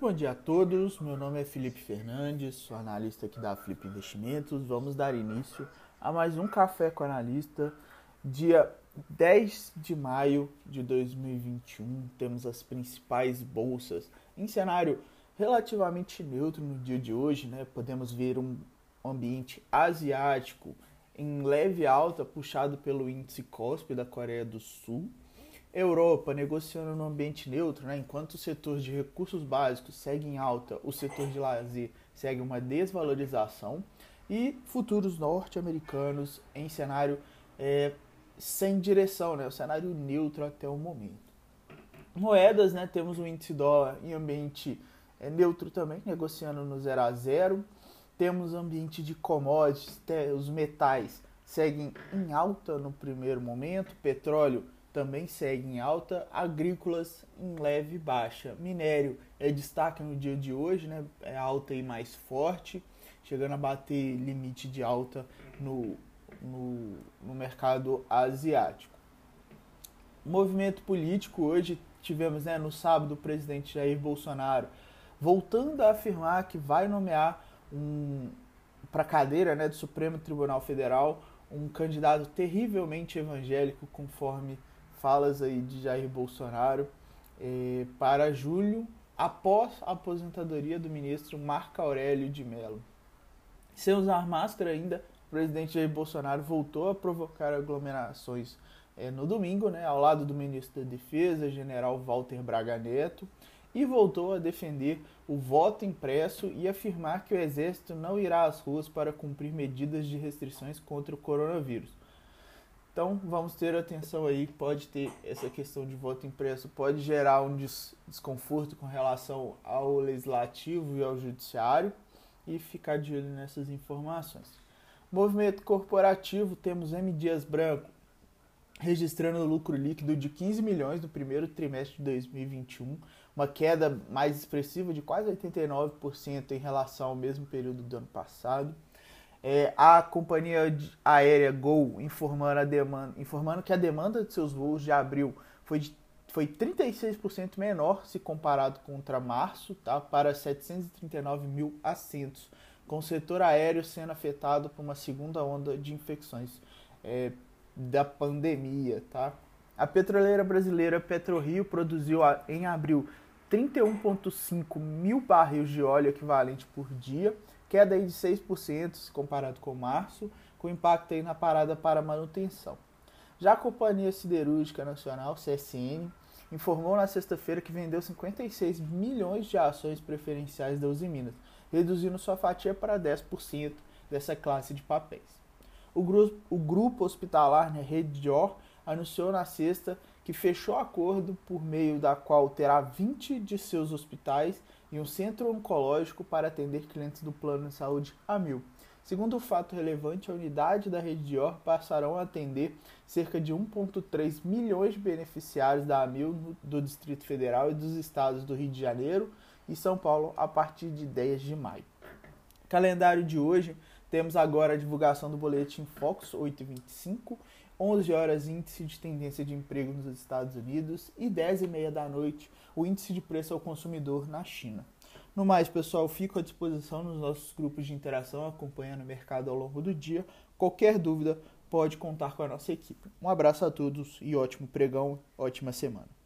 bom dia a todos. Meu nome é Felipe Fernandes, sou analista aqui da Flip Investimentos. Vamos dar início a mais um Café com Analista, dia 10 de maio de 2021. Temos as principais bolsas em cenário relativamente neutro no dia de hoje, né? Podemos ver um ambiente asiático em leve alta, puxado pelo índice COSP da Coreia do Sul Europa negociando no ambiente neutro, né? enquanto o setor de recursos básicos segue em alta, o setor de lazer segue uma desvalorização e futuros norte-americanos em cenário é, sem direção, né? o cenário neutro até o momento. Moedas, né? temos o índice dólar em ambiente é, neutro também, negociando no 0 a 0. Temos ambiente de commodities, os metais seguem em alta no primeiro momento, petróleo também segue em alta, agrícolas em leve baixa. Minério é destaque no dia de hoje, né? é alta e mais forte, chegando a bater limite de alta no, no, no mercado asiático. Movimento político hoje tivemos né, no sábado o presidente Jair Bolsonaro voltando a afirmar que vai nomear um para a cadeira né, do Supremo Tribunal Federal um candidato terrivelmente evangélico, conforme falas aí de Jair Bolsonaro eh, para julho, após a aposentadoria do ministro Marco Aurélio de Mello. Sem usar máscara ainda, o presidente Jair Bolsonaro voltou a provocar aglomerações eh, no domingo, né, ao lado do ministro da Defesa, general Walter Braga Neto, e voltou a defender o voto impresso e afirmar que o Exército não irá às ruas para cumprir medidas de restrições contra o coronavírus. Então vamos ter atenção aí, pode ter essa questão de voto impresso, pode gerar um des desconforto com relação ao legislativo e ao judiciário e ficar de olho nessas informações. Movimento corporativo, temos M. Dias Branco registrando lucro líquido de 15 milhões no primeiro trimestre de 2021, uma queda mais expressiva de quase 89% em relação ao mesmo período do ano passado é, a companhia aérea Gol informando, demanda, informando que a demanda de seus voos de abril foi, de, foi 36% menor se comparado contra março, tá, para 739 mil assentos, com o setor aéreo sendo afetado por uma segunda onda de infecções é, da pandemia. Tá? A petroleira brasileira PetroRio produziu em abril 31,5 mil barris de óleo equivalente por dia, queda aí de 6% comparado com março, com impacto aí na parada para manutenção. Já a Companhia Siderúrgica Nacional, CSN, informou na sexta-feira que vendeu 56 milhões de ações preferenciais da Uzi Minas, reduzindo sua fatia para 10% dessa classe de papéis. O grupo, o grupo hospitalar né, Rede Dior anunciou na sexta que fechou acordo por meio da qual terá 20 de seus hospitais e um centro oncológico para atender clientes do plano de saúde a mil. Segundo o fato relevante, a unidade da rede Dior passarão a atender cerca de 1,3 milhões de beneficiários da AMIL do Distrito Federal e dos estados do Rio de Janeiro e São Paulo a partir de 10 de maio. Calendário de hoje, temos agora a divulgação do boletim Fox 825, 11 horas índice de tendência de emprego nos Estados Unidos e 10 e meia da noite o índice de preço ao consumidor na China. No mais, pessoal, fico à disposição nos nossos grupos de interação acompanhando o mercado ao longo do dia. Qualquer dúvida, pode contar com a nossa equipe. Um abraço a todos e ótimo pregão, ótima semana.